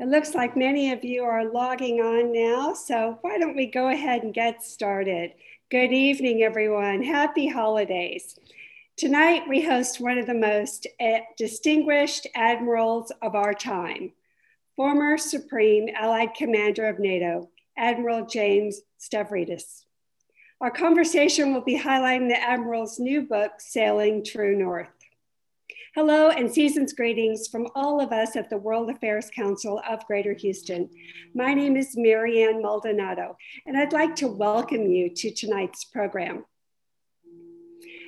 It looks like many of you are logging on now, so why don't we go ahead and get started? Good evening, everyone. Happy holidays. Tonight, we host one of the most eh, distinguished admirals of our time, former Supreme Allied Commander of NATO, Admiral James Stavridis. Our conversation will be highlighting the Admiral's new book, Sailing True North. Hello and season's greetings from all of us at the World Affairs Council of Greater Houston. My name is Marianne Maldonado, and I'd like to welcome you to tonight's program.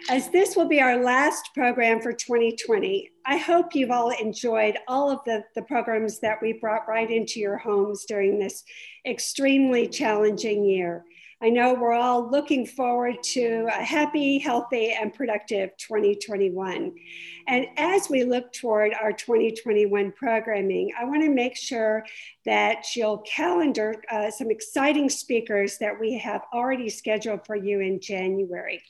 As this will be our last program for 2020, I hope you've all enjoyed all of the, the programs that we brought right into your homes during this extremely challenging year. I know we're all looking forward to a happy, healthy, and productive 2021. And as we look toward our 2021 programming, I want to make sure that you'll calendar uh, some exciting speakers that we have already scheduled for you in January.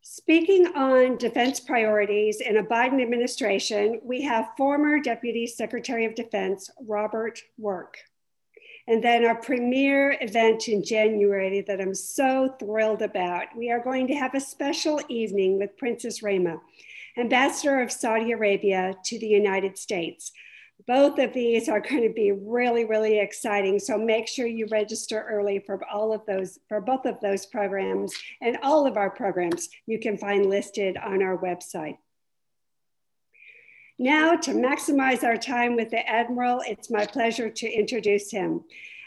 Speaking on defense priorities in a Biden administration, we have former Deputy Secretary of Defense Robert Work. And then our premier event in January that I'm so thrilled about. We are going to have a special evening with Princess Reema, Ambassador of Saudi Arabia to the United States. Both of these are going to be really, really exciting. So make sure you register early for all of those, for both of those programs and all of our programs you can find listed on our website. Now, to maximize our time with the Admiral, it's my pleasure to introduce him.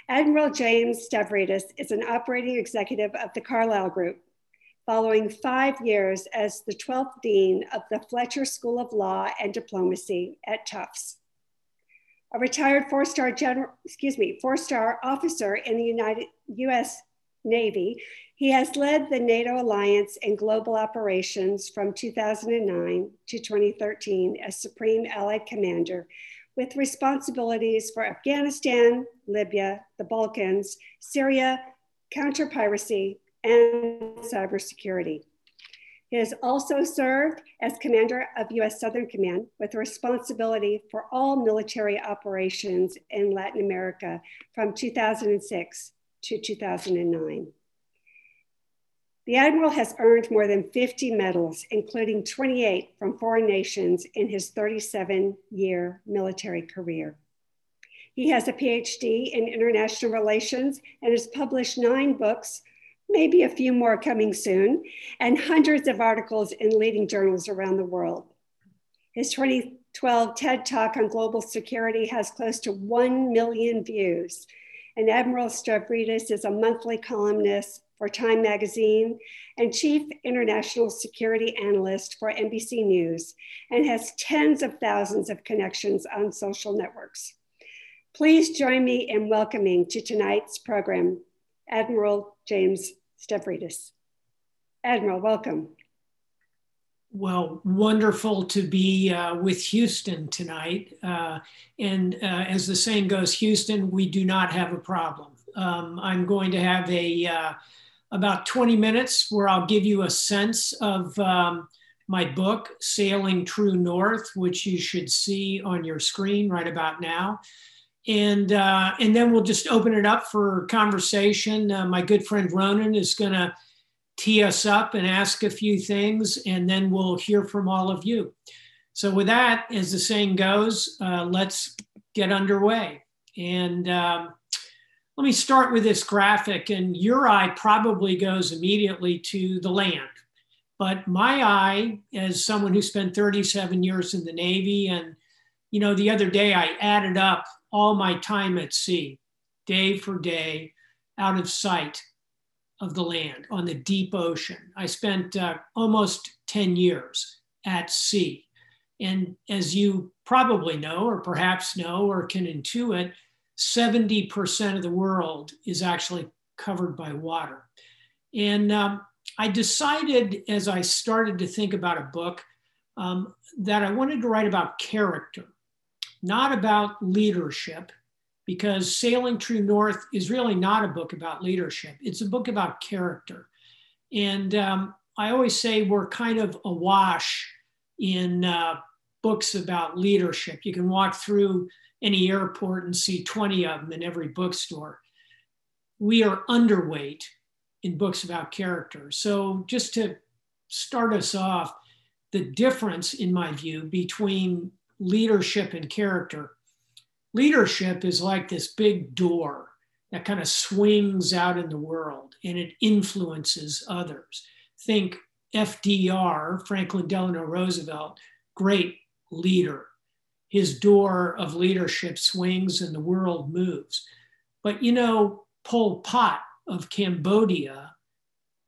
Admiral James Stavridis is an operating executive of the Carlyle Group, following five years as the 12th Dean of the Fletcher School of Law and Diplomacy at Tufts. A retired four-star general, excuse me, four-star officer in the United US Navy, he has led the NATO alliance and global operations from 2009 to 2013 as Supreme Allied Commander, with responsibilities for Afghanistan, Libya, the Balkans, Syria, counter piracy, and cybersecurity. He has also served as commander of US Southern Command with responsibility for all military operations in Latin America from 2006 to 2009. The Admiral has earned more than 50 medals, including 28 from foreign nations in his 37 year military career. He has a PhD in international relations and has published nine books, maybe a few more coming soon, and hundreds of articles in leading journals around the world. His 2012 TED Talk on global security has close to 1 million views. And Admiral Stavridis is a monthly columnist for Time Magazine and Chief International Security Analyst for NBC News and has tens of thousands of connections on social networks. Please join me in welcoming to tonight's program, Admiral James Stavridis. Admiral, welcome. Well, wonderful to be uh, with Houston tonight. Uh, and uh, as the saying goes, Houston, we do not have a problem. Um, I'm going to have a uh, about 20 minutes where I'll give you a sense of um, my book, Sailing True North, which you should see on your screen right about now. And, uh, and then we'll just open it up for conversation. Uh, my good friend Ronan is going to tee us up and ask a few things, and then we'll hear from all of you. So, with that, as the saying goes, uh, let's get underway. And um, let me start with this graphic, and your eye probably goes immediately to the land. But my eye, as someone who spent 37 years in the Navy, and you know, the other day I added up all my time at sea, day for day, out of sight of the land on the deep ocean. I spent uh, almost 10 years at sea. And as you probably know, or perhaps know, or can intuit, 70% of the world is actually covered by water. And um, I decided as I started to think about a book um, that I wanted to write about character, not about leadership, because Sailing True North is really not a book about leadership. It's a book about character. And um, I always say we're kind of awash in uh, books about leadership. You can walk through any airport and see 20 of them in every bookstore. We are underweight in books about character. So, just to start us off, the difference, in my view, between leadership and character. Leadership is like this big door that kind of swings out in the world and it influences others. Think FDR, Franklin Delano Roosevelt, great leader. His door of leadership swings and the world moves. But you know, Pol Pot of Cambodia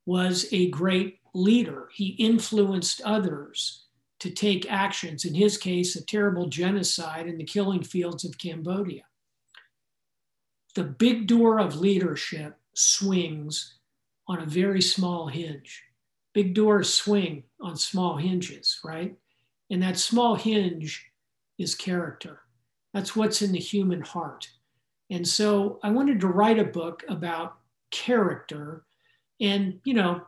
was a great leader. He influenced others to take actions, in his case, a terrible genocide in the killing fields of Cambodia. The big door of leadership swings on a very small hinge. Big doors swing on small hinges, right? And that small hinge is character. That's what's in the human heart. And so I wanted to write a book about character and, you know,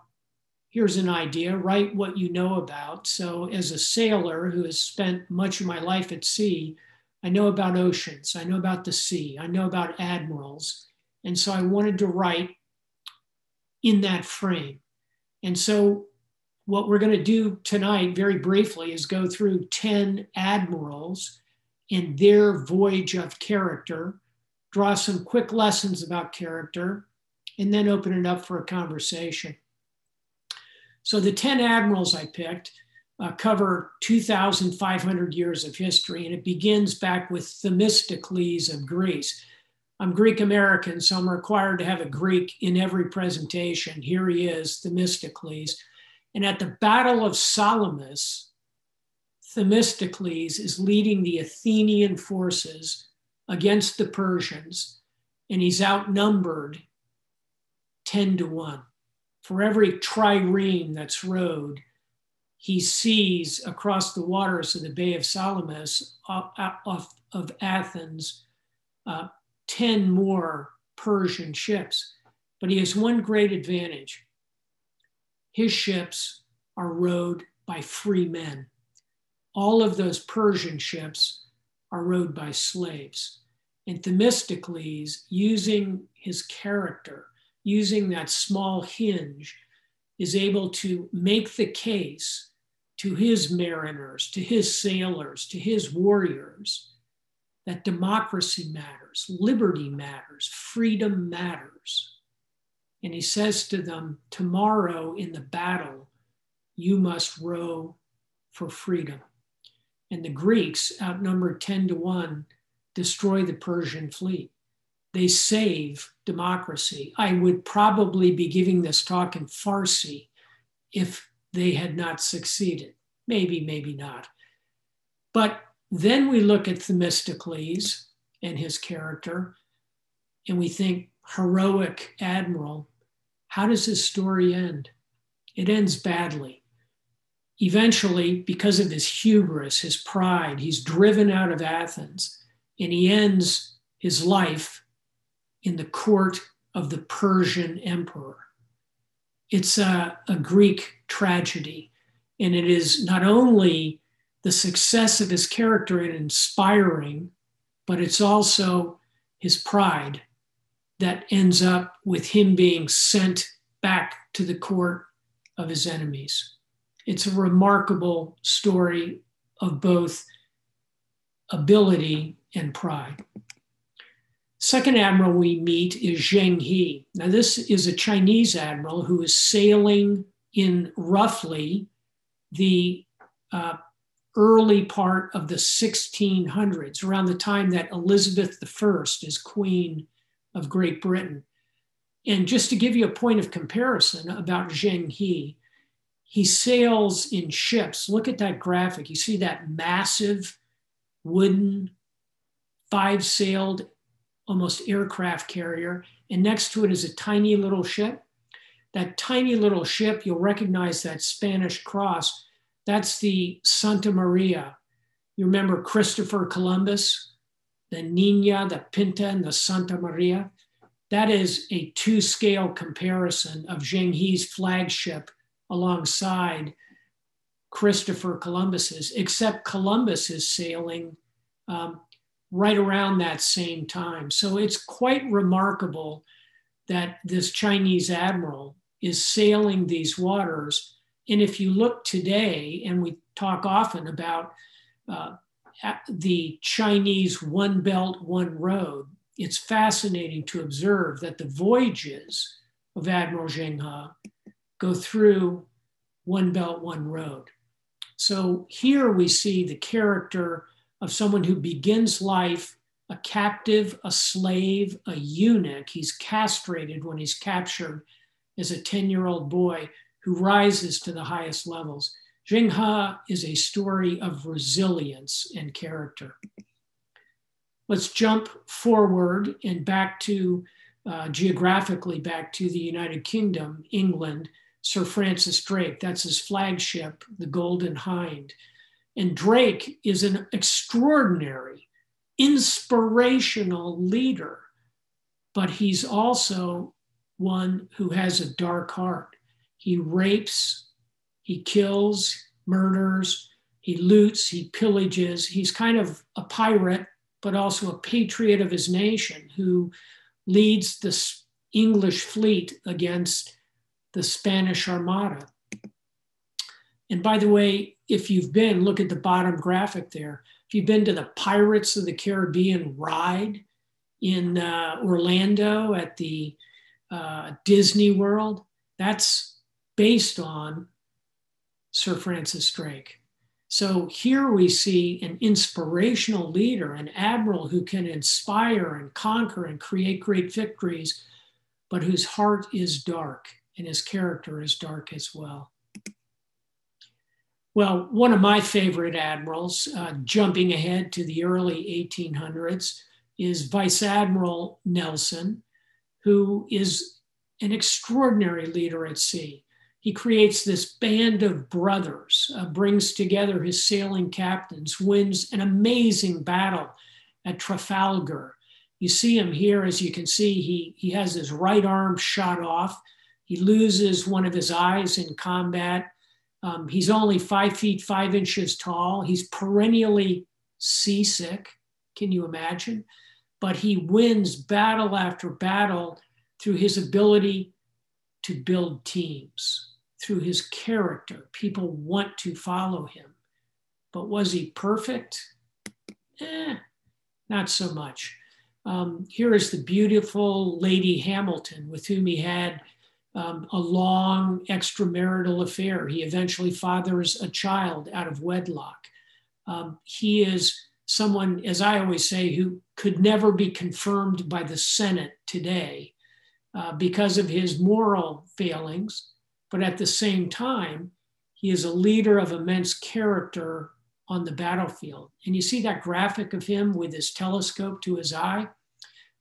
here's an idea write what you know about so as a sailor who has spent much of my life at sea i know about oceans i know about the sea i know about admirals and so i wanted to write in that frame and so what we're going to do tonight very briefly is go through 10 admirals and their voyage of character draw some quick lessons about character and then open it up for a conversation so the 10 admirals I picked uh, cover 2,500 years of history, and it begins back with Themistocles of Greece. I'm Greek American, so I'm required to have a Greek in every presentation. Here he is, Themistocles. And at the Battle of Salamis, Themistocles is leading the Athenian forces against the Persians, and he's outnumbered 10 to 1 for every trireme that's rowed, he sees across the waters of the Bay of Salamis off, of Athens uh, 10 more Persian ships. But he has one great advantage his ships are rowed by free men. All of those Persian ships are rowed by slaves. And Themistocles, using his character, using that small hinge, is able to make the case to his mariners, to his sailors, to his warriors that democracy matters, liberty matters, freedom matters. And he says to them, Tomorrow in the battle, you must row for freedom. And the Greeks, outnumbered 10 to 1, destroy the Persian fleet they save democracy. I would probably be giving this talk in Farsi if they had not succeeded. Maybe, maybe not. But then we look at Themistocles and his character, and we think, heroic admiral, how does his story end? It ends badly. Eventually, because of his hubris, his pride, he's driven out of Athens, and he ends his life in the court of the Persian emperor. It's a, a Greek tragedy, and it is not only the success of his character in inspiring, but it's also his pride that ends up with him being sent back to the court of his enemies. It's a remarkable story of both ability and pride. Second admiral we meet is Zheng He. Now, this is a Chinese admiral who is sailing in roughly the uh, early part of the 1600s, around the time that Elizabeth I is Queen of Great Britain. And just to give you a point of comparison about Zheng He, he sails in ships. Look at that graphic. You see that massive wooden five sailed almost aircraft carrier, and next to it is a tiny little ship. That tiny little ship, you'll recognize that Spanish cross. That's the Santa Maria. You remember Christopher Columbus, the Nina, the Pinta, and the Santa Maria? That is a two scale comparison of Zheng He's flagship alongside Christopher Columbus's, except Columbus is sailing um, right around that same time. So it's quite remarkable that this Chinese admiral is sailing these waters. And if you look today, and we talk often about uh, the Chinese one belt, one road, it's fascinating to observe that the voyages of Admiral Zheng He go through one belt, one road. So here we see the character of someone who begins life a captive, a slave, a eunuch. He's castrated when he's captured as a 10 year old boy who rises to the highest levels. He is a story of resilience and character. Let's jump forward and back to uh, geographically back to the United Kingdom, England, Sir Francis Drake. That's his flagship, the Golden Hind. And Drake is an extraordinary, inspirational leader, but he's also one who has a dark heart. He rapes, he kills, murders, he loots, he pillages. He's kind of a pirate, but also a patriot of his nation who leads the English fleet against the Spanish Armada. And by the way, if you've been, look at the bottom graphic there. If you've been to the Pirates of the Caribbean ride in uh, Orlando at the uh, Disney World, that's based on Sir Francis Drake. So here we see an inspirational leader, an admiral who can inspire and conquer and create great victories, but whose heart is dark and his character is dark as well. Well, one of my favorite admirals, uh, jumping ahead to the early 1800s, is Vice Admiral Nelson, who is an extraordinary leader at sea he creates this band of brothers, uh, brings together his sailing captains, wins an amazing battle at Trafalgar. You see him here, as you can see, he, he has his right arm shot off. He loses one of his eyes in combat. Um, he's only five feet, five inches tall. He's perennially seasick. Can you imagine? But he wins battle after battle through his ability to build teams through his character. People want to follow him. But was he perfect? Eh, not so much. Um, here is the beautiful Lady Hamilton with whom he had um, a long extramarital affair. He eventually fathers a child out of wedlock. Um, he is someone, as I always say, who could never be confirmed by the Senate today uh, because of his moral failings but at the same time, he is a leader of immense character on the battlefield. And you see that graphic of him with his telescope to his eye?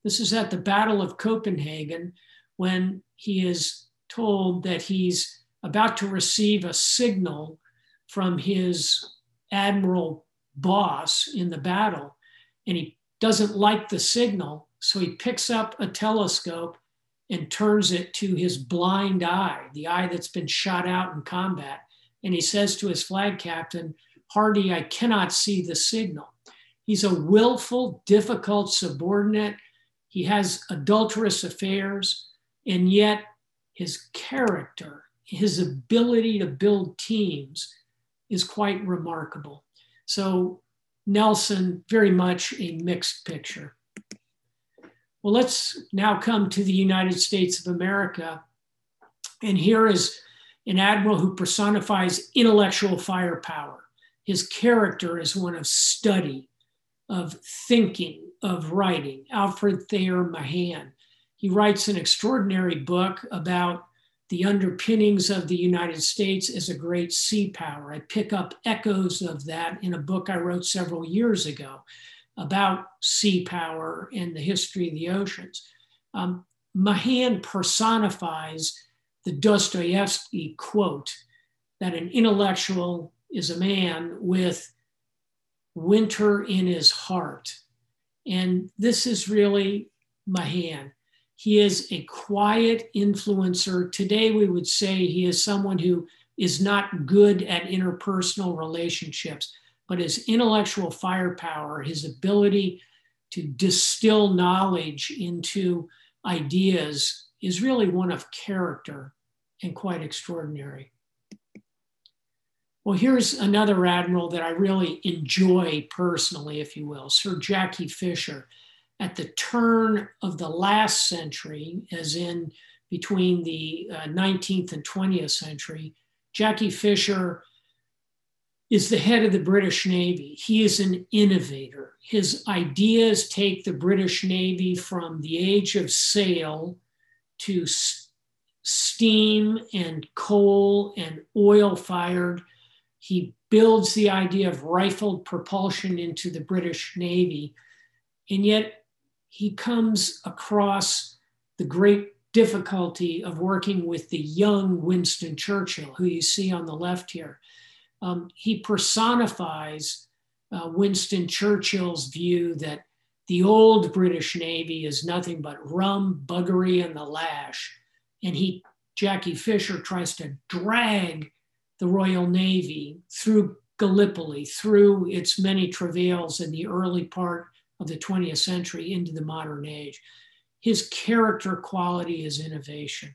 This is at the Battle of Copenhagen when he is told that he's about to receive a signal from his admiral boss in the battle. And he doesn't like the signal. So he picks up a telescope and turns it to his blind eye, the eye that's been shot out in combat. And he says to his flag captain, Hardy, I cannot see the signal. He's a willful, difficult subordinate. He has adulterous affairs, and yet his character, his ability to build teams is quite remarkable. So, Nelson, very much a mixed picture. Well, let's now come to the United States of America. And here is an admiral who personifies intellectual firepower. His character is one of study, of thinking, of writing. Alfred Thayer Mahan. He writes an extraordinary book about the underpinnings of the United States as a great sea power. I pick up echoes of that in a book I wrote several years ago about sea power and the history of the oceans. Um, Mahan personifies the Dostoevsky quote that an intellectual is a man with winter in his heart. And this is really Mahan. He is a quiet influencer. Today, we would say he is someone who is not good at interpersonal relationships but his intellectual firepower, his ability to distill knowledge into ideas is really one of character and quite extraordinary. Well, here's another admiral that I really enjoy personally, if you will, Sir Jackie Fisher. At the turn of the last century, as in between the uh, 19th and 20th century, Jackie Fisher is the head of the British Navy. He is an innovator. His ideas take the British Navy from the age of sail to steam and coal and oil fired. He builds the idea of rifled propulsion into the British Navy. And yet he comes across the great difficulty of working with the young Winston Churchill, who you see on the left here um, he personifies uh, Winston Churchill's view that the old British Navy is nothing but rum, buggery, and the lash. And he, Jackie Fisher, tries to drag the Royal Navy through Gallipoli, through its many travails in the early part of the 20th century into the modern age. His character quality is innovation.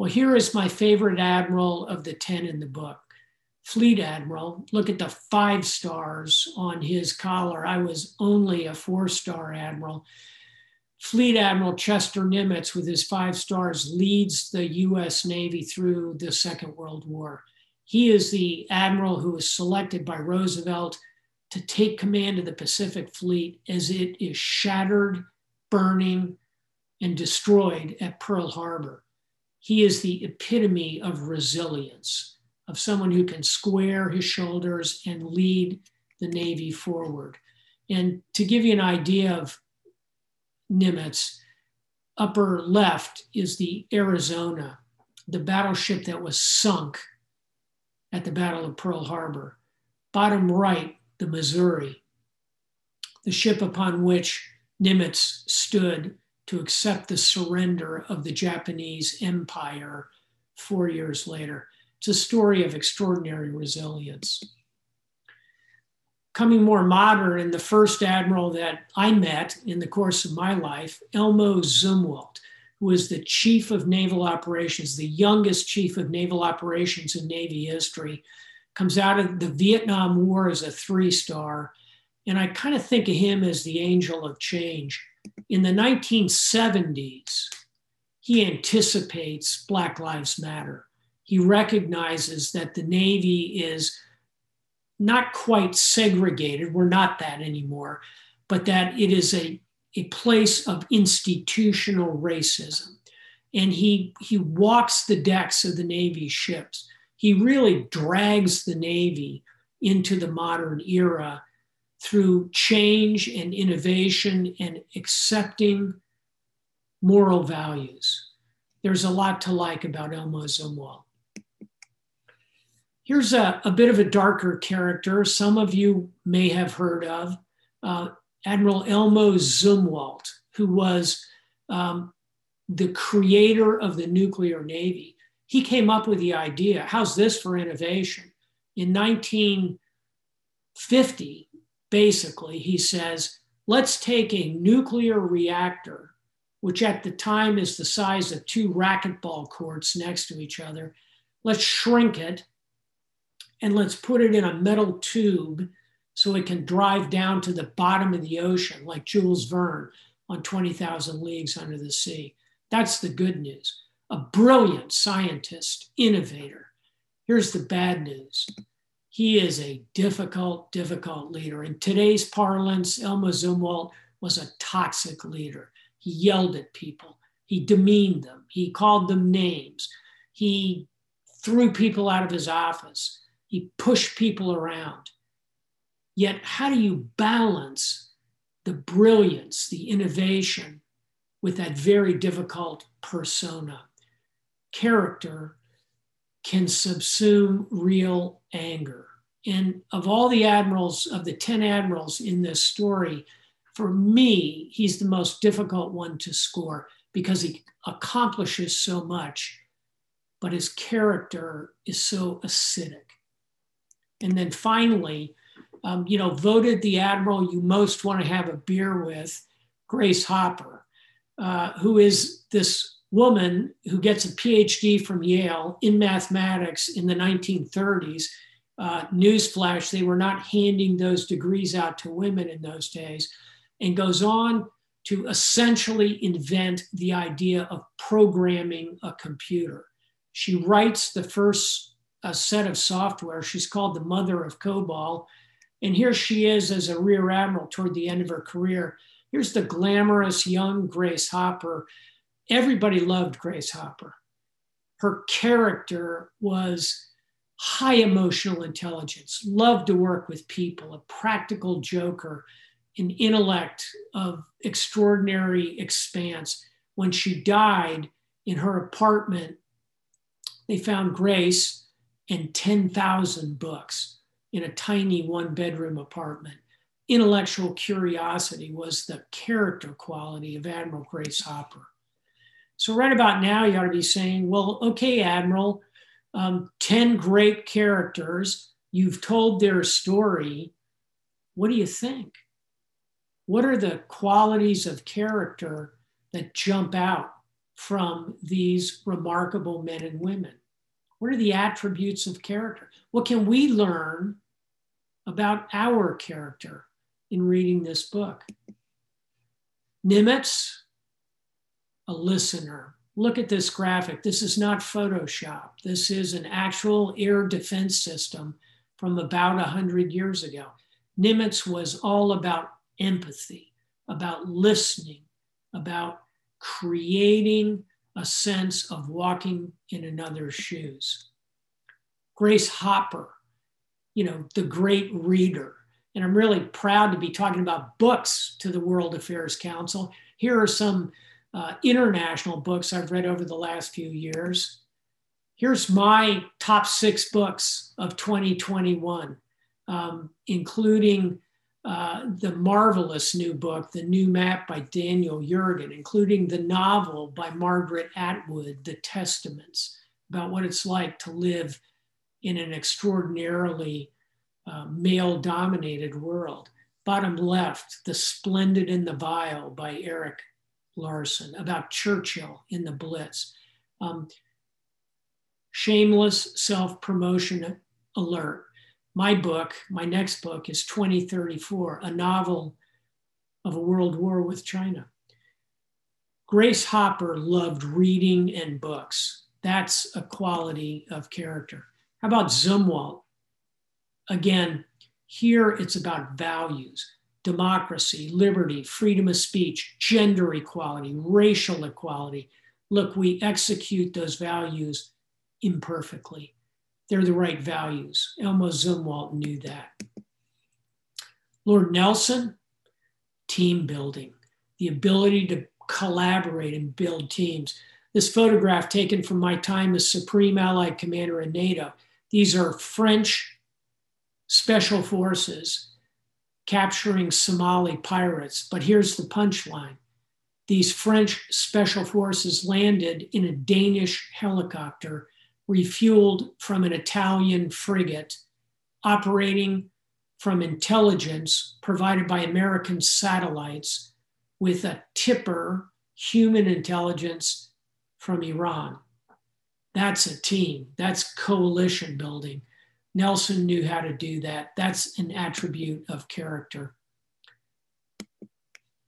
Well, here is my favorite admiral of the 10 in the book. Fleet Admiral, look at the five stars on his collar. I was only a four star admiral. Fleet Admiral Chester Nimitz, with his five stars, leads the US Navy through the Second World War. He is the admiral who was selected by Roosevelt to take command of the Pacific Fleet as it is shattered, burning, and destroyed at Pearl Harbor he is the epitome of resilience, of someone who can square his shoulders and lead the Navy forward. And to give you an idea of Nimitz, upper left is the Arizona, the battleship that was sunk at the Battle of Pearl Harbor. Bottom right, the Missouri, the ship upon which Nimitz stood to accept the surrender of the Japanese empire four years later. It's a story of extraordinary resilience. Coming more modern, and the first admiral that I met in the course of my life, Elmo Zumwalt, who was the chief of naval operations, the youngest chief of naval operations in Navy history, comes out of the Vietnam War as a three star. And I kind of think of him as the angel of change in the 1970s, he anticipates Black Lives Matter. He recognizes that the Navy is not quite segregated, we're not that anymore, but that it is a, a place of institutional racism. And he, he walks the decks of the Navy ships. He really drags the Navy into the modern era through change and innovation and accepting moral values. There's a lot to like about Elmo Zumwalt. Here's a, a, bit of a darker character. Some of you may have heard of uh, Admiral Elmo Zumwalt, who was um, the creator of the nuclear navy. He came up with the idea how's this for innovation? In 1950, basically, he says, let's take a nuclear reactor, which at the time is the size of two racquetball courts next to each other. Let's shrink it and let's put it in a metal tube so it can drive down to the bottom of the ocean, like Jules Verne on 20,000 Leagues Under the Sea. That's the good news. A brilliant scientist, innovator. Here's the bad news he is a difficult, difficult leader. In today's parlance, Elmo Zumwalt was a toxic leader. He yelled at people, he demeaned them, he called them names, he threw people out of his office, he pushed people around. Yet, how do you balance the brilliance, the innovation with that very difficult persona? Character can subsume real anger. And of all the admirals, of the 10 admirals in this story, for me, he's the most difficult one to score because he accomplishes so much, but his character is so acidic. And then finally, um, you know, voted the admiral you most want to have a beer with, Grace Hopper, uh, who is this woman who gets a PhD from Yale in mathematics in the 1930s. Uh, newsflash, they were not handing those degrees out to women in those days, and goes on to essentially invent the idea of programming a computer. She writes the first uh, set of software. She's called the mother of COBOL. And here she is as a rear admiral toward the end of her career. Here's the glamorous young Grace Hopper. Everybody loved Grace Hopper. Her character was high emotional intelligence, loved to work with people, a practical joker, an intellect of extraordinary expanse. When she died in her apartment, they found Grace and 10,000 books in a tiny one bedroom apartment. Intellectual curiosity was the character quality of Admiral Grace Hopper. So, right about now, you ought to be saying, well, okay, Admiral, um, 10 great characters, you've told their story. What do you think? What are the qualities of character that jump out from these remarkable men and women? What are the attributes of character? What can we learn about our character in reading this book? Nimitz, a listener. Look at this graphic. This is not Photoshop. This is an actual air defense system from about 100 years ago. Nimitz was all about empathy, about listening, about creating a sense of walking in another's shoes. Grace Hopper, you know, the great reader. And I'm really proud to be talking about books to the World Affairs Council. Here are some uh, international books I've read over the last few years. Here's my top six books of 2021, um, including uh, the marvelous new book, The New Map by Daniel Yergin, including the novel by Margaret Atwood, The Testaments, about what it's like to live in an extraordinarily uh, male dominated world. Bottom left, The Splendid and the Vile by Erik Larson, about Churchill in the Blitz. Um, shameless self promotion alert my book, my next book is 2034, a novel of a world war with China. Grace Hopper loved reading and books. That's a quality of character. How about Zumwalt? Again, here it's about values democracy, liberty, freedom of speech, gender equality, racial equality. Look, we execute those values imperfectly they're the right values. Elmo Zumwalt knew that. Lord Nelson, team building, the ability to collaborate and build teams. This photograph taken from my time as Supreme Allied Commander in NATO. These are French special forces capturing Somali pirates. But here's the punchline these French special forces landed in a Danish helicopter refueled from an Italian frigate operating from intelligence provided by American satellites with a tipper human intelligence from Iran. That's a team, that's coalition building. Nelson knew how to do that. That's an attribute of character.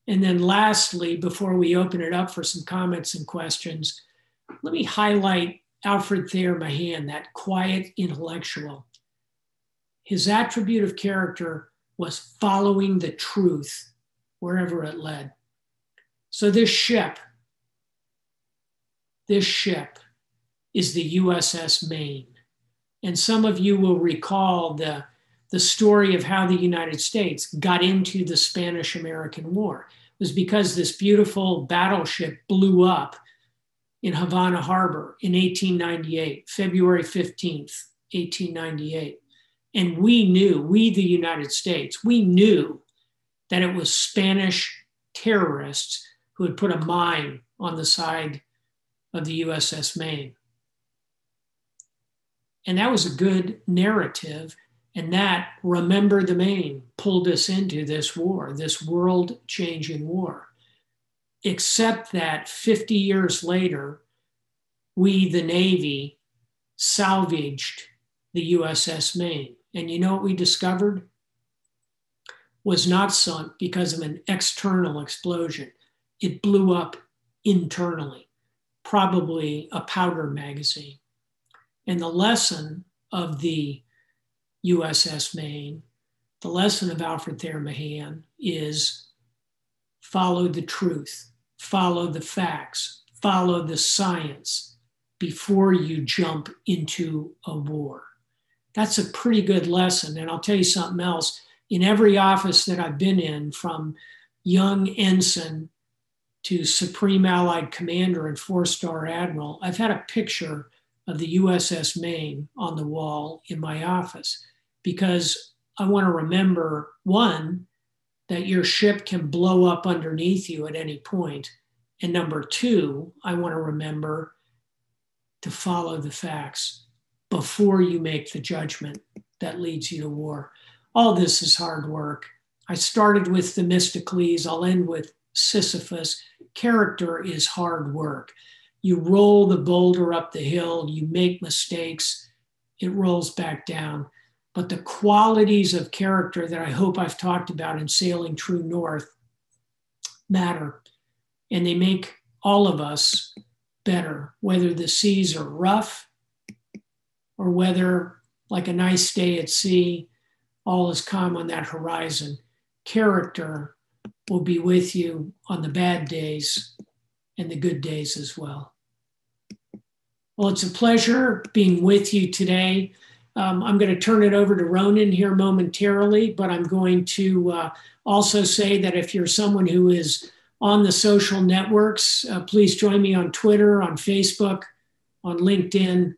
And then, lastly, before we open it up for some comments and questions, let me highlight Alfred Thayer Mahan, that quiet intellectual, his attribute of character was following the truth wherever it led. So this ship, this ship is the USS Maine. And some of you will recall the, the story of how the United States got into the Spanish American War. It was because this beautiful battleship blew up in Havana Harbor in 1898, February 15th, 1898. And we knew, we, the United States, we knew that it was Spanish terrorists who had put a mine on the side of the USS Maine. And that was a good narrative And that, remember the Maine, pulled us into this war, this world changing war. Except that 50 years later, we, the Navy, salvaged the USS Maine. And you know what we discovered? Was not sunk because of an external explosion. It blew up internally, probably a powder magazine. And the lesson of the USS Maine, the lesson of Alfred Thayer Mahan is follow the truth, follow the facts, follow the science before you jump into a war. That's a pretty good lesson. And I'll tell you something else. In every office that I've been in, from young ensign to Supreme Allied Commander and four star admiral, I've had a picture of the USS Maine on the wall in my office because I want to remember one, that your ship can blow up underneath you at any point. And number two, I want to remember to follow the facts before you make the judgment that leads you to war. All this is hard work. I started with Themistocles, I'll end with Sisyphus. Character is hard work. You roll the boulder up the hill, you make mistakes, it rolls back down. But the qualities of character that I hope I've talked about in Sailing True North matter. And they make all of us better, whether the seas are rough or whether, like a nice day at sea, all is calm on that horizon. Character will be with you on the bad days and the good days as well. Well, it's a pleasure being with you today. Um, I'm going to turn it over to Ronan here momentarily, but I'm going to uh, also say that if you're someone who is on the social networks, uh, please join me on Twitter, on Facebook, on LinkedIn.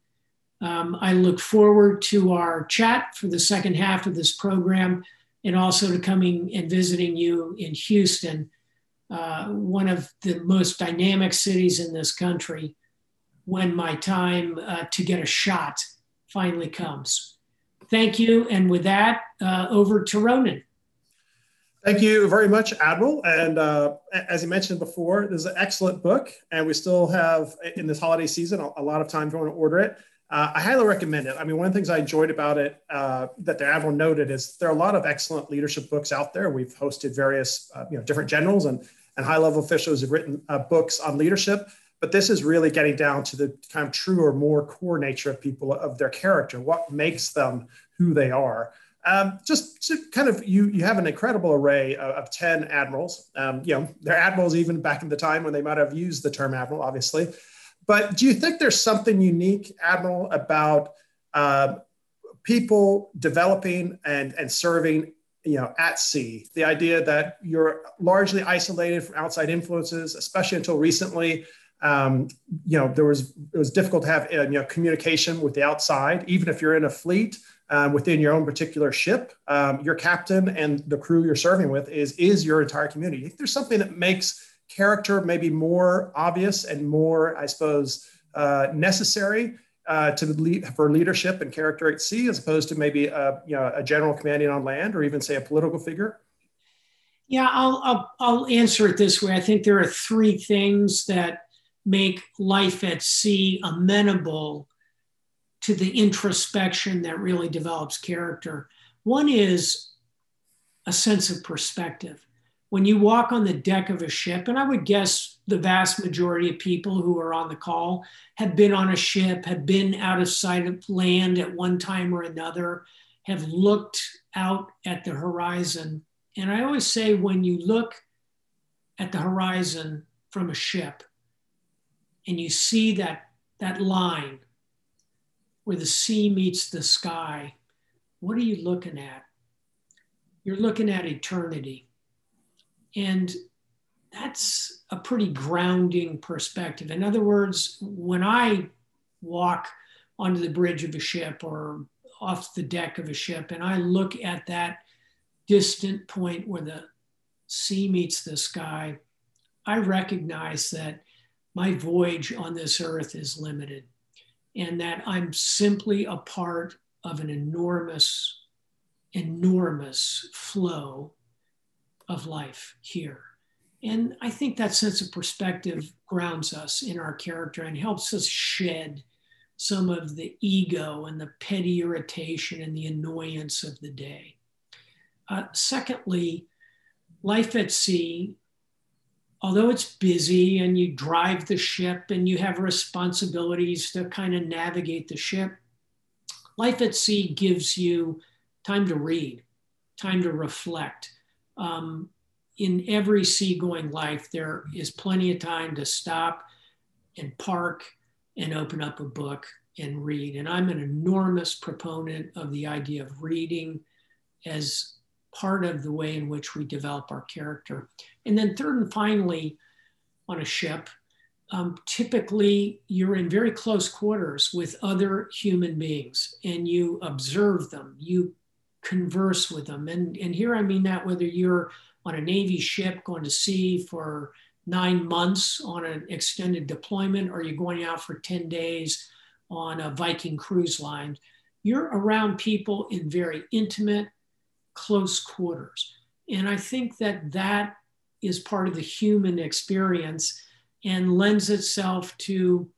Um, I look forward to our chat for the second half of this program and also to coming and visiting you in Houston, uh, one of the most dynamic cities in this country, when my time uh, to get a shot finally comes. Thank you. And with that, uh, over to Ronan. Thank you very much, Admiral. And uh, as you mentioned before, this is an excellent book, and we still have in this holiday season a, lot of time to want to order it. Uh, I highly recommend it. I mean, one of the things I enjoyed about it uh, that the Admiral noted is there are a lot of excellent leadership books out there. We've hosted various, uh, you know, different generals and, and high level officials who've written uh, books on leadership but this is really getting down to the kind of true or more core nature of people of their character what makes them who they are. Um, just kind of you you have an incredible array of, of 10 admirals. Um, you know they're admirals even back in the time when they might have used the term admiral obviously. But do you think there's something unique admiral about uh, people developing and and serving you know at sea? The idea that you're largely isolated from outside influences especially until recently um, you know, there was it was difficult to have uh, you know communication with the outside, even if you're in a fleet um, within your own particular ship. Um, your captain and the crew you're serving with is is your entire community. If there's something that makes character maybe more obvious and more, I suppose, uh, necessary uh, to lead for leadership and character at sea, as opposed to maybe a, you know, a general commanding on land, or even say a political figure. Yeah, I'll, I'll, I'll answer it this way. I think there are three things that make life at sea amenable to the introspection that really develops character. One is a sense of perspective. When you walk on the deck of a ship, and I would guess the vast majority of people who are on the call have been on a ship, have been out of sight of land at one time or another, have looked out at the horizon. And I always say when you look at the horizon from a ship, and you see that, that line where the sea meets the sky, what are you looking at? You're looking at eternity. And that's a pretty grounding perspective. In other words, when I walk onto the bridge of a ship or off the deck of a ship and I look at that distant point where the sea meets the sky, I recognize that my voyage on this earth is limited and that I'm simply a part of an enormous enormous flow of life here. And I think that sense of perspective grounds us in our character and helps us shed some of the ego and the petty irritation and the annoyance of the day. Uh, secondly, life at sea, although it's busy and you drive the ship and you have responsibilities to kind of navigate the ship, life at sea gives you time to read, time to reflect. Um, in every seagoing life, there is plenty of time to stop and park and open up a book and read. And I'm an enormous proponent of the idea of reading as part of the way in which we develop our character. And then, third and finally, on a ship, um, typically you're in very close quarters with other human beings and you observe them, you converse with them. And, and here I mean that whether you're on a Navy ship going to sea for nine months on an extended deployment or you're going out for 10 days on a Viking cruise line, you're around people in very intimate, close quarters. And I think that that is part of the human experience and lends itself to,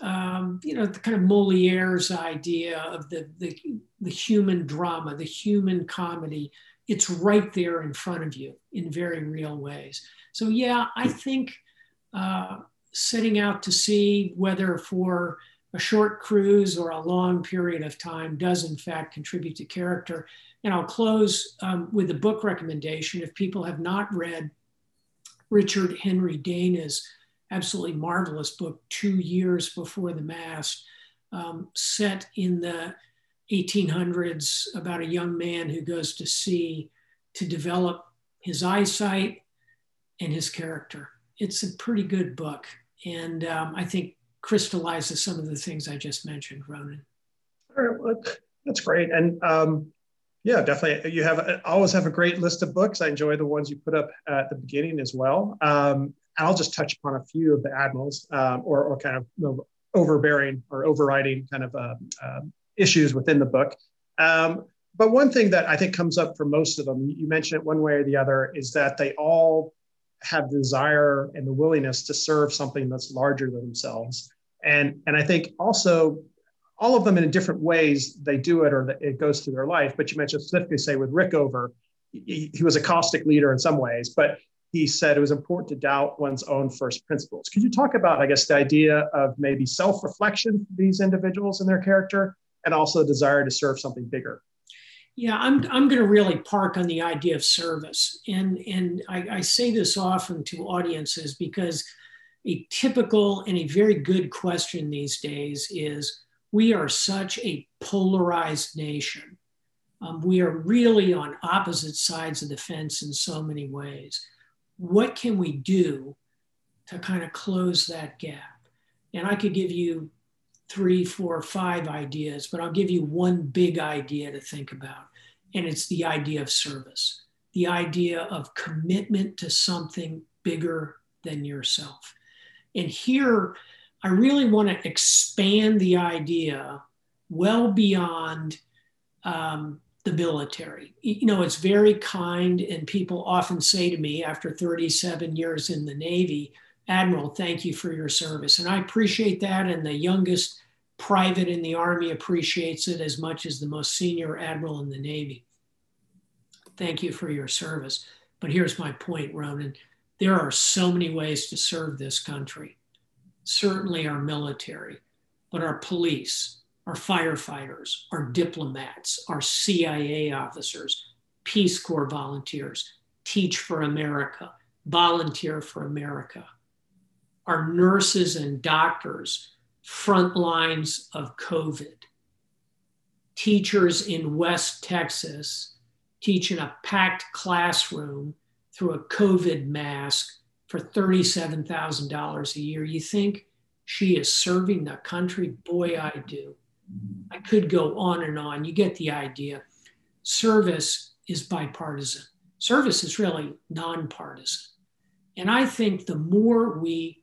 um, you know, the kind of Moliere's idea of the, the, the human drama, the human comedy. It's right there in front of you in very real ways. So, yeah, I think uh, setting out to sea, whether for a short cruise or a long period of time does in fact contribute to character. And I'll close um, with a book recommendation. If people have not read Richard Henry Dana's absolutely marvelous book, Two Years Before the Mast, um, set in the 1800s about a young man who goes to sea to develop his eyesight and his character. It's a pretty good book. And um, I think crystallizes some of the things I just mentioned, Ronan. All right, well, that's great. And um, yeah, definitely. You have always have a great list of books. I enjoy the ones you put up at the beginning as well. Um, I'll just touch upon a few of the admirals um, or, or kind of overbearing or overriding kind of uh, uh, issues within the book. Um, but one thing that I think comes up for most of them, you mentioned it one way or the other, is that they all have the desire and the willingness to serve something that's larger than themselves. And, and I think also all of them in different ways they do it or it goes through their life. But you mentioned specifically, say, with Rickover, he, he was a caustic leader in some ways, but he said it was important to doubt one's own first principles. Could you talk about, I guess, the idea of maybe self reflection for these individuals and their character, and also a desire to serve something bigger? Yeah, I'm, I'm going to really park on the idea of service. And, and I, I say this often to audiences because a typical and a very good question these days is we are such a polarized nation. Um, we are really on opposite sides of the fence in so many ways. What can we do to kind of close that gap? And I could give you three, four, five ideas, but I'll give you one big idea to think about. And it's the idea of service, the idea of commitment to something bigger than yourself. And here, I really want to expand the idea well beyond um, the military. You know, it's very kind, and people often say to me after 37 years in the Navy, Admiral, thank you for your service. And I appreciate that. And the youngest private in the Army appreciates it as much as the most senior admiral in the Navy. Thank you for your service. But here's my point, Ronan there are so many ways to serve this country. Certainly our military, but our police, our firefighters, our diplomats, our CIA officers, Peace Corps volunteers, Teach for America, Volunteer for America, our nurses and doctors, front lines of COVID, teachers in West Texas teach in a packed classroom through a COVID mask for $37,000 a year. You think she is serving the country? Boy, I do. I could go on and on. You get the idea. Service is bipartisan, service is really nonpartisan. And I think the more we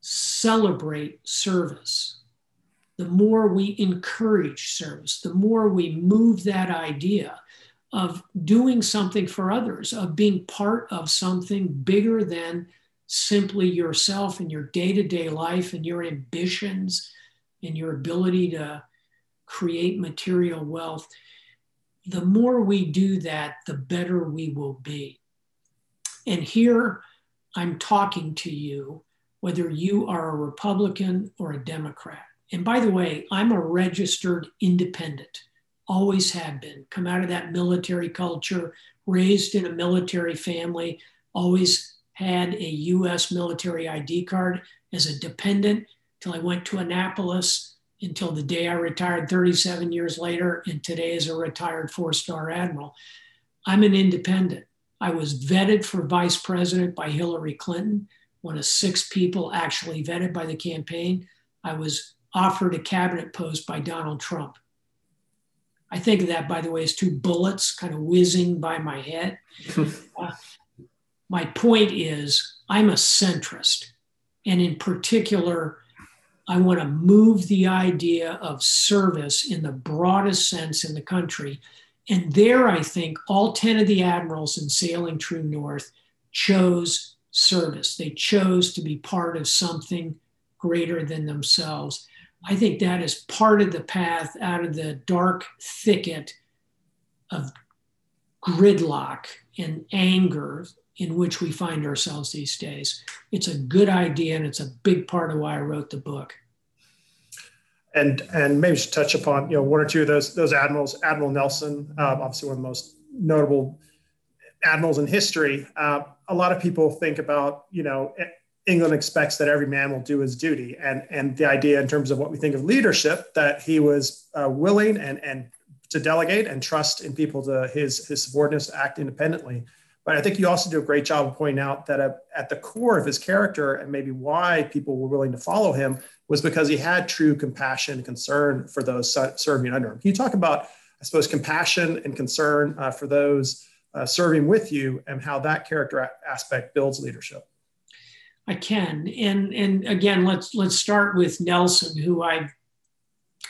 celebrate service, the more we encourage service, the more we move that idea of doing something for others, of being part of something bigger than simply yourself and your day to day life and your ambitions and your ability to create material wealth. The more we do that, the better we will be. And here I'm talking to you, whether you are a Republican or a Democrat. And by the way, I'm a registered independent, always have been, come out of that military culture, raised in a military family, always had a US military ID card as a dependent till I went to Annapolis until the day I retired 37 years later, and today as a retired four star admiral. I'm an independent. I was vetted for vice president by Hillary Clinton, one of six people actually vetted by the campaign. I was offered a cabinet post by Donald Trump. I think of that, by the way, as two bullets kind of whizzing by my head. uh, my point is, I'm a centrist. And in particular, I want to move the idea of service in the broadest sense in the country. And there, I think all 10 of the admirals in Sailing True North chose service. They chose to be part of something greater than themselves. I think that is part of the path out of the dark thicket of gridlock and anger in which we find ourselves these days. It's a good idea and it's a big part of why I wrote the book. And and maybe just touch upon you know one or two of those those admirals. Admiral Nelson, uh, obviously one of the most notable admirals in history. Uh, a lot of people think about you know England expects that every man will do his duty, and and the idea in terms of what we think of leadership that he was uh, willing and and to delegate and trust in people to his his subordinates to act independently. But I think you also do a great job of pointing out that at the core of his character and maybe why people were willing to follow him was because he had true compassion and concern for those serving under him. Can you talk about, I suppose, compassion and concern uh, for those uh, serving with you and how that character aspect builds leadership? I can, and and again, let's let's start with Nelson, who I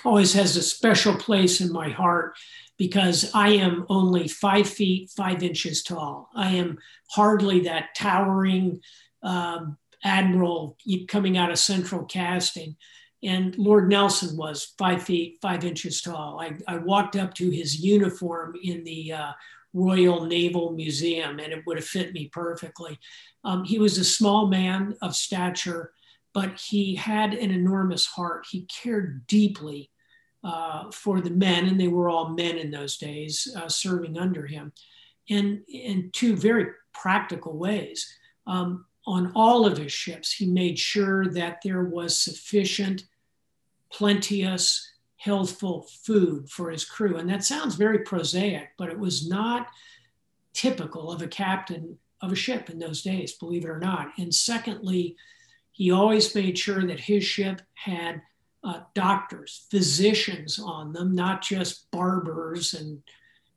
always has a special place in my heart because I am only five feet, five inches tall. I am hardly that towering um, admiral coming out of central casting. And Lord Nelson was five feet, five inches tall. I, I walked up to his uniform in the uh, Royal Naval Museum and it would have fit me perfectly. Um, he was a small man of stature, but he had an enormous heart. He cared deeply uh, for the men, and they were all men in those days uh, serving under him, in, in two very practical ways. Um, on all of his ships, he made sure that there was sufficient, plenteous, healthful food for his crew. And that sounds very prosaic, but it was not typical of a captain of a ship in those days, believe it or not. And secondly, he always made sure that his ship had uh, doctors, physicians on them, not just barbers and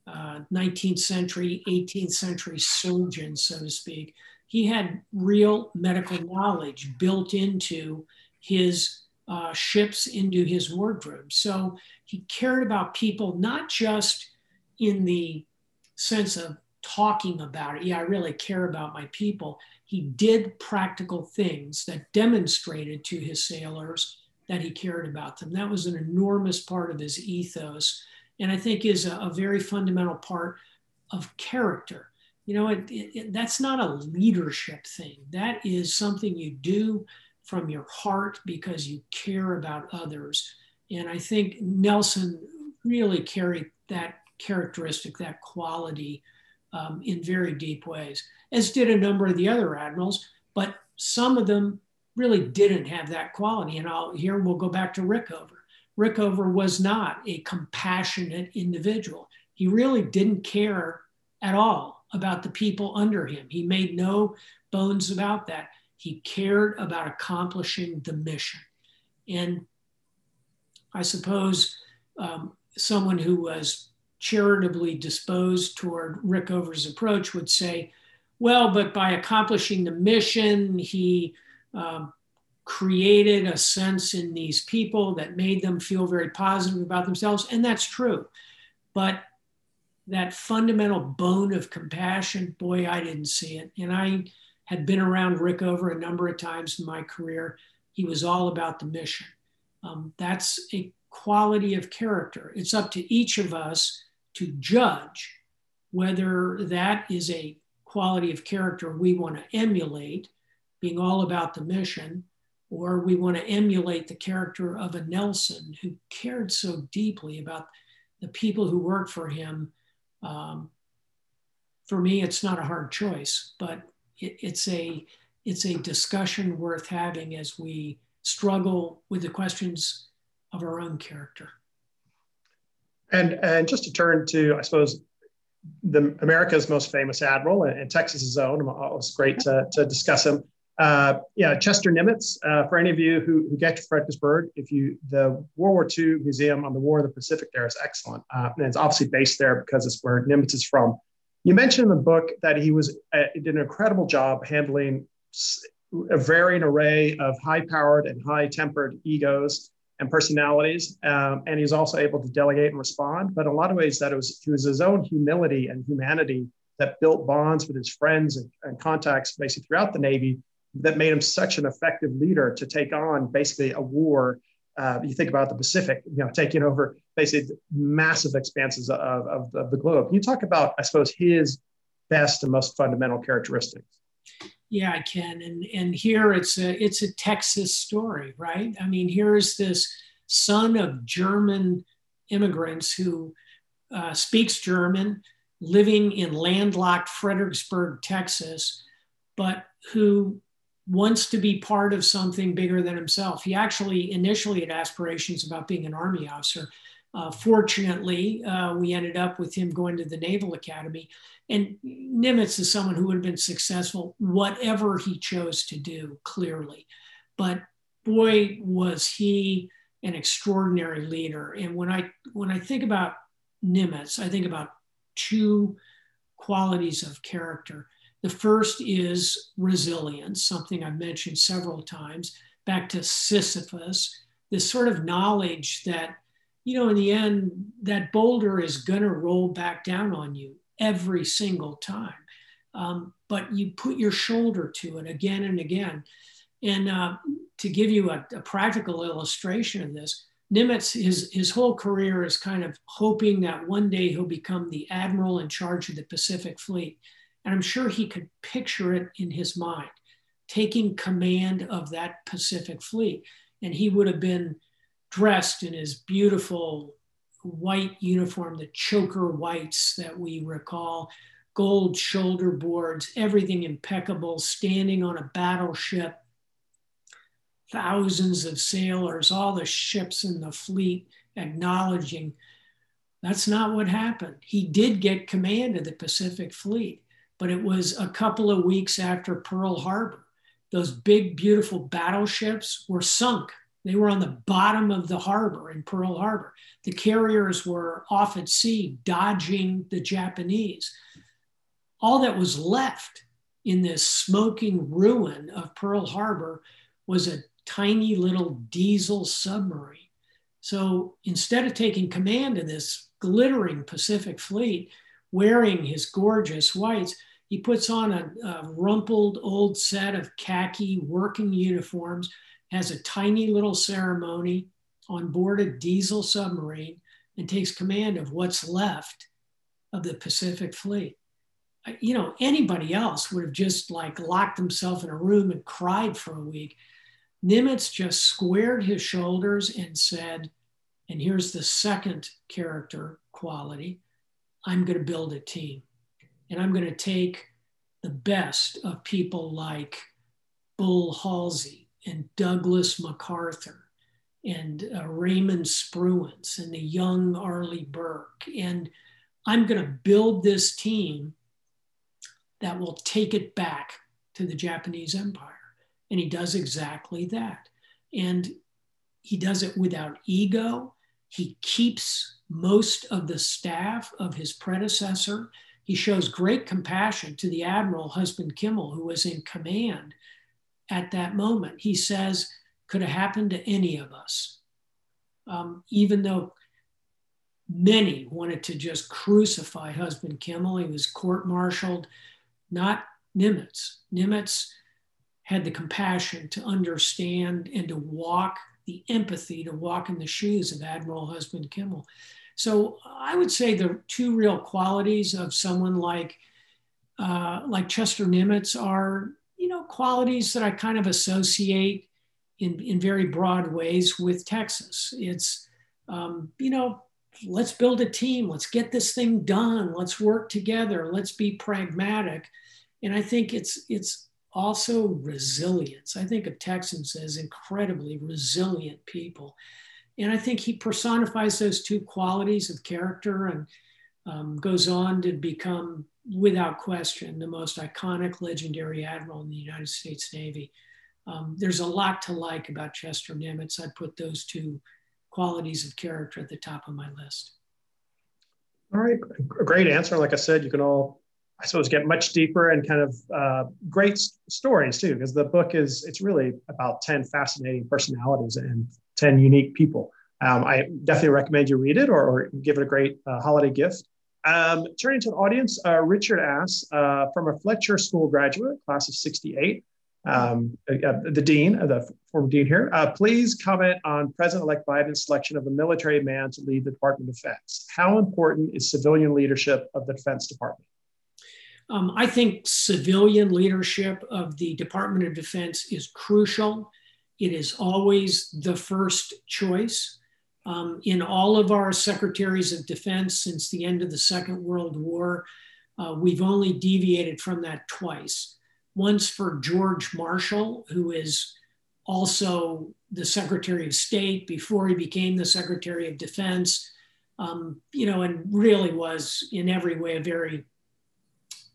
uh, 19th century, 18th century surgeons, so to speak. He had real medical knowledge built into his uh, ships, into his wardrobe. So he cared about people, not just in the sense of talking about it. Yeah, I really care about my people. He did practical things that demonstrated to his sailors that he cared about them. That was an enormous part of his ethos, and I think is a, a very fundamental part of character. You know, it, it, that's not a leadership thing. That is something you do from your heart because you care about others. And I think Nelson really carried that characteristic, that quality um, in very deep ways, as did a number of the other admirals, but some of them really didn't have that quality. And I'll here we'll go back to Rickover. Rickover was not a compassionate individual. He really didn't care at all about the people under him. He made no bones about that. He cared about accomplishing the mission. And I suppose um, someone who was charitably disposed toward Rickover's approach would say, well, but by accomplishing the mission, he um, created a sense in these people that made them feel very positive about themselves. And that's true. But that fundamental bone of compassion, boy, I didn't see it. And I had been around Rickover a number of times in my career. He was all about the mission. Um, that's a quality of character. It's up to each of us to judge whether that is a quality of character we want to emulate, being all about the mission, or we want to emulate the character of a Nelson who cared so deeply about the people who worked for him. Um, for me, it's not a hard choice, but it, it's a it's a discussion worth having as we struggle with the questions of our own character. And and just to turn to, I suppose, the America's most famous admiral and, and Texas's own. It was great to, to discuss him. Uh, yeah, Chester Nimitz. Uh, for any of you who, who get to Fredericksburg, if you the World War II Museum on the War of the Pacific there is excellent, uh, and it's obviously based there because it's where Nimitz is from. You mentioned in the book that he was uh, did an incredible job handling a varying array of high-powered and high-tempered egos and personalities. Um, and he's also able to delegate and respond. But in a lot of ways, that it was, it was his own humility and humanity that built bonds with his friends and, and contacts basically throughout the Navy that made him such an effective leader to take on basically a war. Uh, you think about the Pacific, you know, taking over basically massive expanses of, of, of the globe. Can you talk about, I suppose, his best and most fundamental characteristics? Yeah, I can. And and here it's a it's a Texas story, right? I mean, here's this son of German immigrants who uh, speaks German, living in landlocked Fredericksburg, Texas, but who wants to be part of something bigger than himself. He actually initially had aspirations about being an army officer. Uh, fortunately, uh, we ended up with him going to the Naval Academy. And Nimitz is someone who would have been successful, whatever he chose to do, clearly. But boy, was he an extraordinary leader. And when I when I think about Nimitz, I think about two qualities of character. The first is resilience, something I've mentioned several times, back to Sisyphus, this sort of knowledge that, you know, in the end, that boulder is going to roll back down on you every single time. Um, but you put your shoulder to it again and again. And uh, to give you a, a, practical illustration of this, Nimitz, his, his whole career is kind of hoping that one day he'll become the admiral in charge of the Pacific Fleet. And I'm sure he could picture it in his mind, taking command of that Pacific Fleet. And he would have been dressed in his beautiful white uniform, the choker whites that we recall, gold shoulder boards, everything impeccable, standing on a battleship, thousands of sailors, all the ships in the fleet acknowledging that's not what happened. He did get command of the Pacific Fleet, but it was a couple of weeks after Pearl Harbor. Those big, beautiful battleships were sunk they were on the bottom of the harbor in Pearl Harbor. The carriers were off at sea, dodging the Japanese. All that was left in this smoking ruin of Pearl Harbor was a tiny little diesel submarine. So instead of taking command of this glittering Pacific fleet, wearing his gorgeous whites, he puts on a, a rumpled old set of khaki working uniforms has a tiny little ceremony on board a diesel submarine and takes command of what's left of the Pacific Fleet. You know, anybody else would have just like locked himself in a room and cried for a week. Nimitz just squared his shoulders and said, and here's the second character quality I'm going to build a team. And I'm going to take the best of people like Bull Halsey, and Douglas MacArthur and uh, Raymond Spruance and the young Arleigh Burke. And I'm going to build this team that will take it back to the Japanese Empire. And he does exactly that. And he does it without ego. He keeps most of the staff of his predecessor. He shows great compassion to the Admiral Husband Kimmel, who was in command at that moment. He says, could have happened to any of us. Um, even though many wanted to just crucify husband Kimmel. He was court martialed, not Nimitz. Nimitz had the compassion to understand and to walk the empathy to walk in the shoes of Admiral Husband Kimmel. So I would say the two real qualities of someone like uh, like Chester Nimitz are, you know, qualities that I kind of associate in, in very broad ways with Texas. It's, um, you know, let's build a team, let's get this thing done, let's work together, let's be pragmatic. And I think it's it's also resilience. I think of Texans as incredibly resilient people. And I think he personifies those two qualities of character and um, goes on to become, without question, the most iconic, legendary admiral in the United States Navy. Um, there's a lot to like about Chester Nimitz. I'd put those two qualities of character at the top of my list. All right, great answer. Like I said, you can all I suppose get much deeper and kind of uh, great stories too, because the book is it's really about ten fascinating personalities and ten unique people. Um, I definitely recommend you read it or, or give it a great uh, holiday gift. Um, turning to the audience, uh, Richard asks uh, from a Fletcher School graduate, class of '68, um, uh, the dean, uh, the former dean here, please comment on President-elect Biden's selection of a military man to lead the Department of Defense. How important is civilian leadership of the Defense Department? Um, I think civilian leadership of the Department of Defense is crucial. It is always the first choice. Um, in all of our secretaries of defense since the end of the Second World War, uh, we've only deviated from that twice. Once for George Marshall, who is also the Secretary of State before he became the Secretary of Defense, um, you know, and really was in every way a very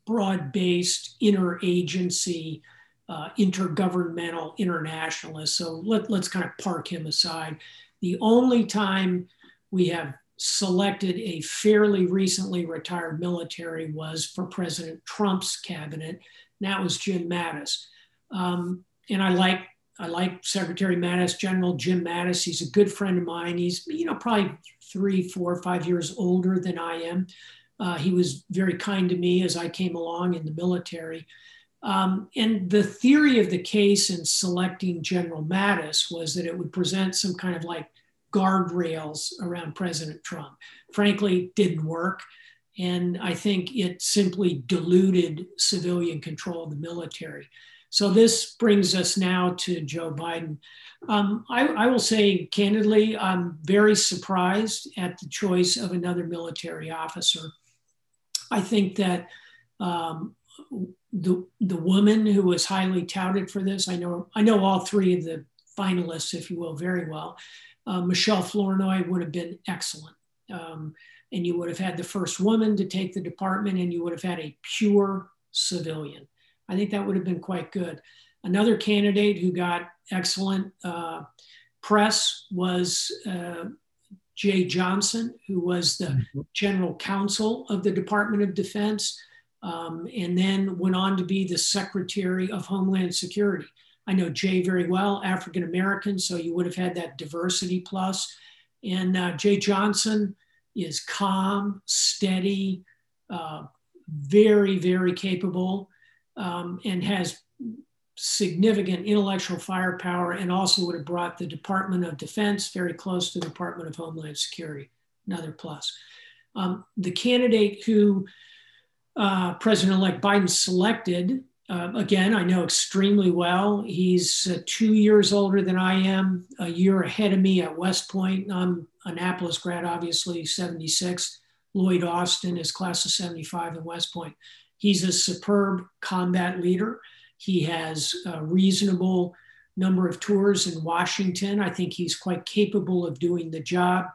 broad-based interagency uh, intergovernmental internationalist so let, let's kind of park him aside the only time we have selected a fairly recently retired military was for president trump's cabinet and that was jim mattis um, and i like I like Secretary Mattis, General Jim Mattis. He's a good friend of mine. He's, you know, probably three, four, five years older than I am. Uh, he was very kind to me as I came along in the military. Um, and the theory of the case in selecting General Mattis was that it would present some kind of like guardrails around President Trump. Frankly, didn't work. And I think it simply diluted civilian control of the military. So this brings us now to Joe Biden. Um, I, I, will say candidly, I'm very surprised at the choice of another military officer. I think that um, the the woman who was highly touted for this, I know I know all three of the finalists, if you will, very well. Uh, Michelle Flournoy would have been excellent, um, and you would have had the first woman to take the department, and you would have had a pure civilian. I think that would have been quite good. Another candidate who got excellent uh, press was uh, Jeh Johnson, who was the mm-hmm. general counsel of the Department of Defense, um, and then went on to be the Secretary of Homeland Security. I know Jeh very well, African American, so you would have had that diversity plus. And uh, Jeh Johnson is calm, steady, uh, very, very capable, um, and has significant intellectual firepower and also would have brought the Department of Defense very close to the Department of Homeland Security, another plus. Um, the candidate who uh, President-elect Biden selected, uh, again, I know extremely well. He's uh, two years older than I am, a year ahead of me at West Point. I'm Annapolis grad, obviously, 76. Lloyd Austin is class of 75 in West Point. He's a superb combat leader. He has a reasonable number of tours in Washington. I think he's quite capable of doing the job.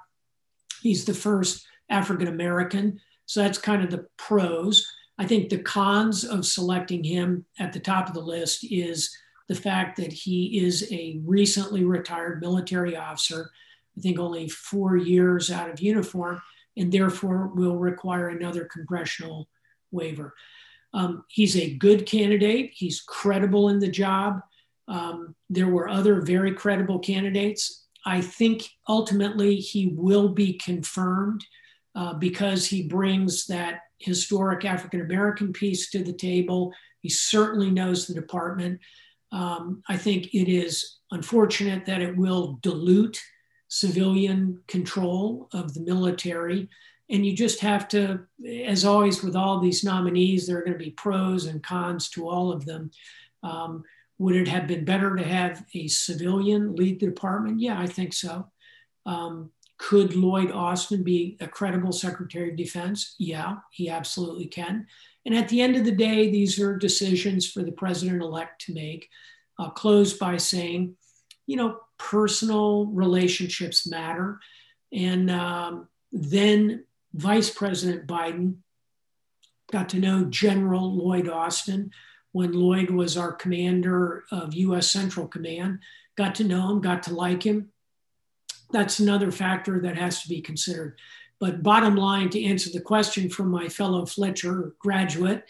He's the first African American. So that's kind of the pros. I think the cons of selecting him at the top of the list is the fact that he is a recently retired military officer, I think only four years out of uniform, and therefore will require another congressional waiver. Um, he's a good candidate. He's credible in the job. Um, there were other very credible candidates. I think ultimately he will be confirmed uh, because he brings that historic African American piece to the table. He certainly knows the department. Um, I think it is unfortunate that it will dilute civilian control of the military. And you just have to, as always with all these nominees, there are going to be pros and cons to all of them. Um, would it have been better to have a civilian lead the department? Yeah, I think so. Um, could Lloyd Austin be a credible Secretary of Defense? Yeah, he absolutely can. And at the end of the day, these are decisions for the president elect to make. I'll close by saying, you know, personal relationships matter. And um, then Vice President Biden got to know General Lloyd Austin when Lloyd was our commander of US Central Command. Got to know him, got to like him. That's another factor that has to be considered. But bottom line, to answer the question from my fellow Fletcher graduate,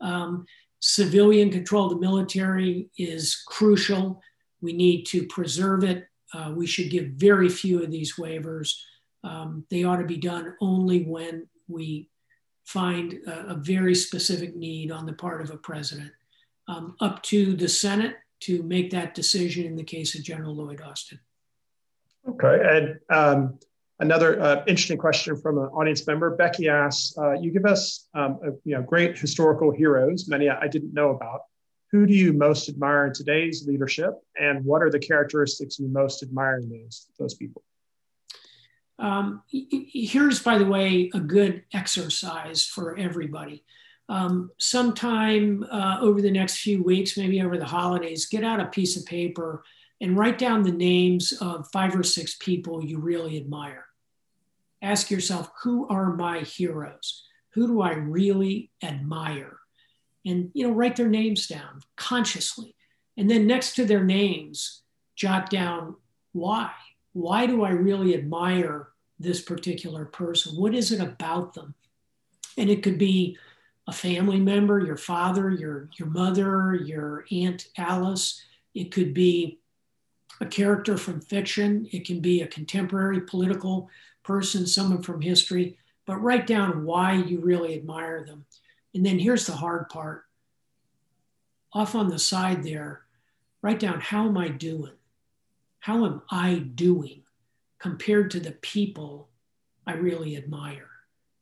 um, civilian control of the military is crucial. We need to preserve it. Uh, we should give very few of these waivers. Um, they ought to be done only when we find a, a, very specific need on the part of a president. Um, up to the Senate to make that decision in the case of General Lloyd Austin. Okay, and um, Another uh, interesting question from an audience member, Becky asks, uh, you give us um, a, you know, great historical heroes, many I didn't know about. Who do you most admire in today's leadership and what are the characteristics you most admire in those, those people? Um, here's, by the way, a good exercise for everybody. Um, sometime uh, over the next few weeks, maybe over the holidays, get out a piece of paper and write down the names of five or six people you really admire ask yourself who are my heroes? Who do I really admire? And you know, write their names down consciously. And then next to their names, jot down why. Why do I really admire this particular person? What is it about them? And it could be a family member, your father, your, your mother, your Aunt Alice. It could be a character from fiction. It can be a contemporary political person, someone from history, but write down why you really admire them. And then here's the hard part. Off on the side there, write down how am I doing? How am I doing compared to the people I really admire?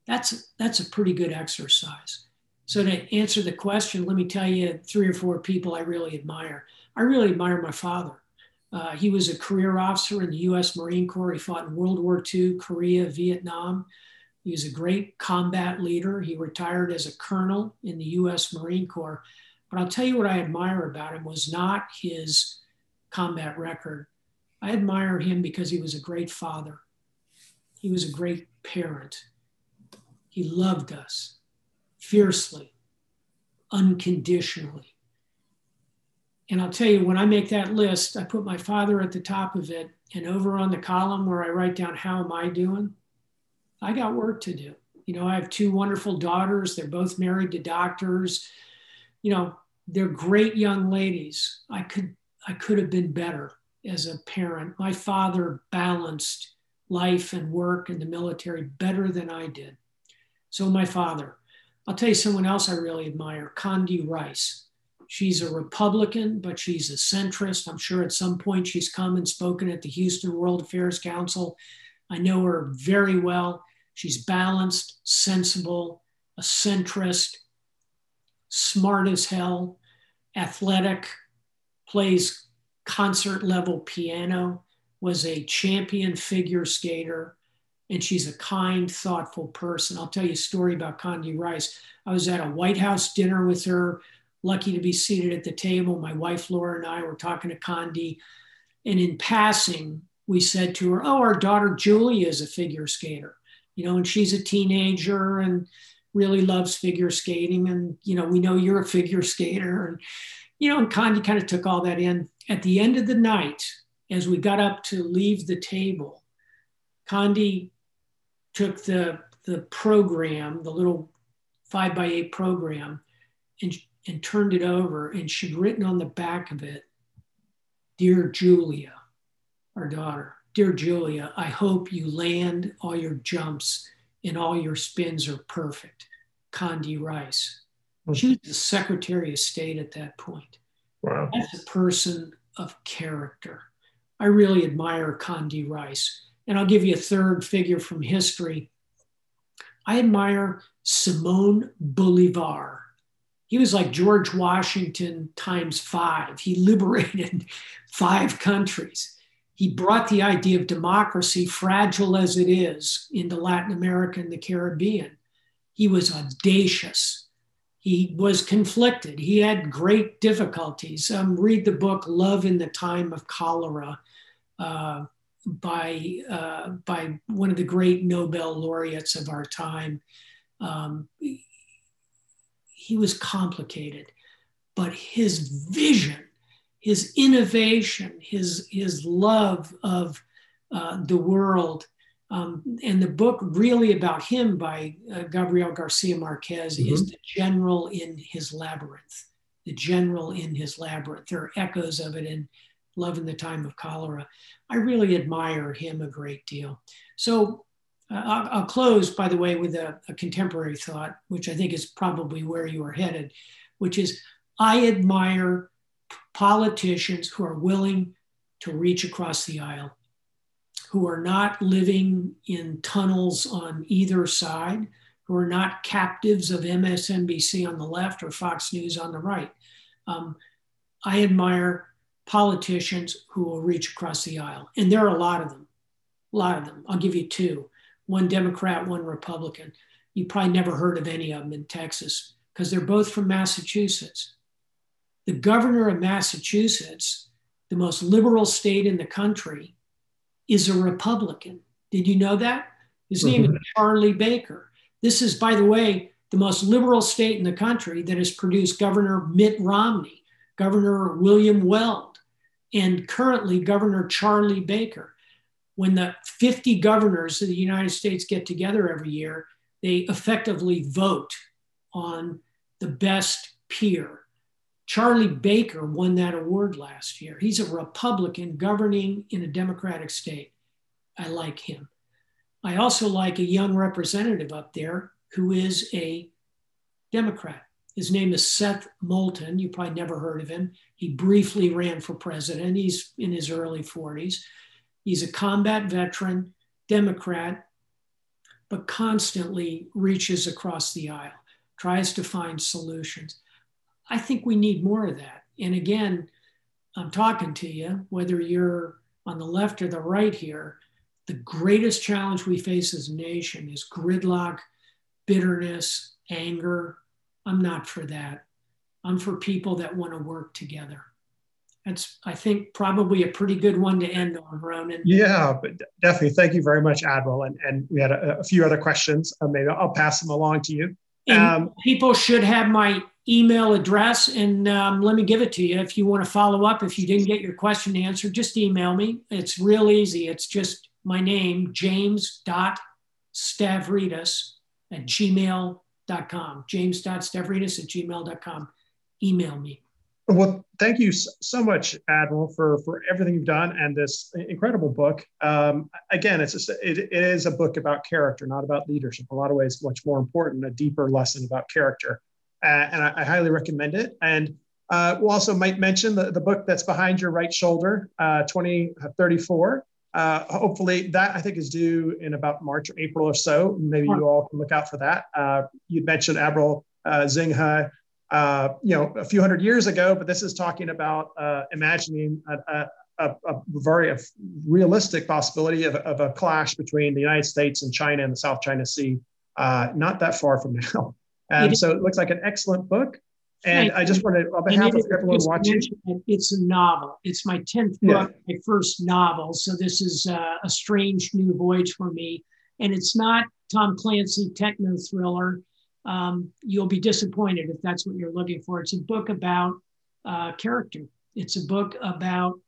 That's, that's a pretty good exercise. So, to answer the question, let me tell you three or four people I really admire. I really admire my father. Uh, he was a career officer in the US Marine Corps. He fought in World War II, Korea, Vietnam. He was a great combat leader. He retired as a colonel in the US Marine Corps. But I'll tell you what I admire about him was not his combat record. I admire him because he was a great father. He was a great parent. He loved us fiercely, unconditionally. And I'll tell you, when I make that list, I put my father at the top of it. And over on the column where I write down, How am I doing? I got work to do. You know, I have two wonderful daughters. They're both married to doctors. You know, they're great young ladies. I could, I could have been better as a parent. My father balanced life and work in the military better than I did. So, my father. I'll tell you someone else I really admire Condi Rice. She's a Republican, but she's a centrist. I'm sure at some point she's come and spoken at the Houston World Affairs Council. I know her very well. She's balanced, sensible, a centrist, smart as hell, athletic, plays concert level piano, was a champion figure skater, and she's a kind, thoughtful person. I'll tell you a story about Condi Rice. I was at a White House dinner with her lucky to be seated at the table. My wife Laura and I were talking to Condi, and in passing, we said to her, "Oh, our daughter Julia is a figure skater, you know, and she's a teenager and really loves figure skating, and you know, we know you're a figure skater, and you know, and Condi kind of took all that in. At the end of the night, as we got up to leave the table, Condi took the the program, the little five by eight program, and and turned it over, and she'd written on the back of it, Dear Julia, our daughter, Dear Julia, I hope you land all your jumps and all your spins are perfect. Condi Rice. Hmm. She was the Secretary of State at that point. Wow. That's a person of character. I really admire Condi Rice. And I'll give you a third figure from history. I admire Simon Bolivar. He was like George Washington times five. He liberated five countries. He brought the idea of democracy, fragile as it is, into Latin America and the Caribbean. He was audacious. He was conflicted. He had great difficulties. Um, read the book Love in the Time of Cholera uh, by, uh, by one of the great Nobel laureates of our time. Um, he was complicated, but his vision, his innovation, his, his love of uh, the world, um, and the book really about him by uh, Gabriel Garcia Marquez mm-hmm. is The General in His Labyrinth. The General in His Labyrinth. There are echoes of it in Love in the Time of Cholera. I really admire him a great deal. So I'll, I'll, close, by the way, with a, a contemporary thought, which I think is probably where you are headed, which is I admire politicians who are willing to reach across the aisle, who are not living in tunnels on either side, who are not captives of MSNBC on the left or Fox News on the right. Um, I admire politicians who will reach across the aisle. And there are a lot of them, a lot of them. I'll give you two one Democrat, one Republican. You probably never heard of any of them in Texas because they're both from Massachusetts. The governor of Massachusetts, the most liberal state in the country, is a Republican. Did you know that? His name mm-hmm. is Charlie Baker. This is, by the way, the most liberal state in the country that has produced Governor Mitt Romney, Governor William Weld, and currently Governor Charlie Baker. When the 50 governors of the United States get together every year, they effectively vote on the best peer. Charlie Baker won that award last year. He's a Republican governing in a Democratic state. I like him. I also like a young representative up there who is a Democrat. His name is Seth Moulton. You probably never heard of him. He briefly ran for president. He's in his early 40s. He's a combat veteran, Democrat, but constantly reaches across the aisle, tries to find solutions. I think we need more of that. And again, I'm talking to you, whether you're on the left or the right here, the greatest challenge we face as a nation is gridlock, bitterness, anger. I'm not for that. I'm for people that want to work together. That's, I think, probably a pretty good one to end on, Ronan. Yeah, but definitely. Thank you very much, Admiral. And, and we had a, a few other questions. Uh, maybe I'll pass them along to you. Um, people should have my email address, and um, let me give it to you. If you want to follow up, if you didn't get your question answered, just email me. It's real easy. It's just my name, james.stavridis at gmail.com. James.stavridis at gmail.com email me. Well, thank you so much, Admiral, for, for everything you've done and this incredible book. Um, again, it's just, it, it is a book about character, not about leadership. In A lot of ways, much more important, a deeper lesson about character. Uh, and I, I, highly recommend it. And uh, we'll also might mention the, the book that's behind your right shoulder, uh, 2034. Uh, hopefully, that I think is due in about March or April or so. Maybe you all can look out for that. Uh, you mentioned Admiral uh, Zheng He uh, you know, a few hundred years ago, but this is talking about uh, imagining a, a, a very realistic possibility of, of, a clash between the United States and China and the South China Sea, uh, not that far from now. And so it looks like an excellent book. And I just want to, on behalf of everyone watching, it's a novel. It's my tenth book, yeah. my first novel. So this is uh, a strange new voyage for me. And it's not Tom Clancy techno thriller um, you'll be disappointed if that's what you're looking for. It's a book about uh, character. It's a book about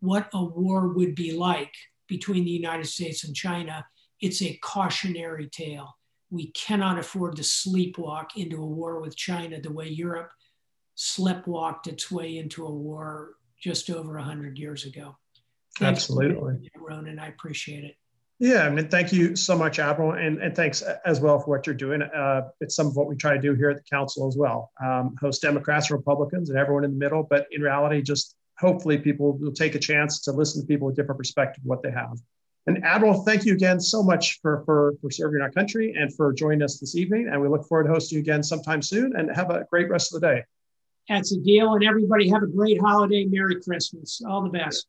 what a war would be like between the United States and China. It's a cautionary tale. We cannot afford to sleepwalk into a war with China the way Europe sleptwalked its way into a war just over 100 years ago. Thanks Absolutely. Ronan, I appreciate it. Yeah, I mean, thank you so much, Admiral, and, and thanks as well for what you're doing. Uh, it's some of what we try to do here at the council as well. Um, host Democrats, Republicans, and everyone in the middle, but in reality, just hopefully people will take a chance to listen to people with different perspective of what they have. And Admiral, thank you again so much for, for, for serving our country and for joining us this evening. And we look forward to hosting you again sometime soon and have a great rest of the day. That's a deal. And everybody have a great holiday. Merry Christmas. All the best.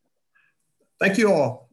Thank you all.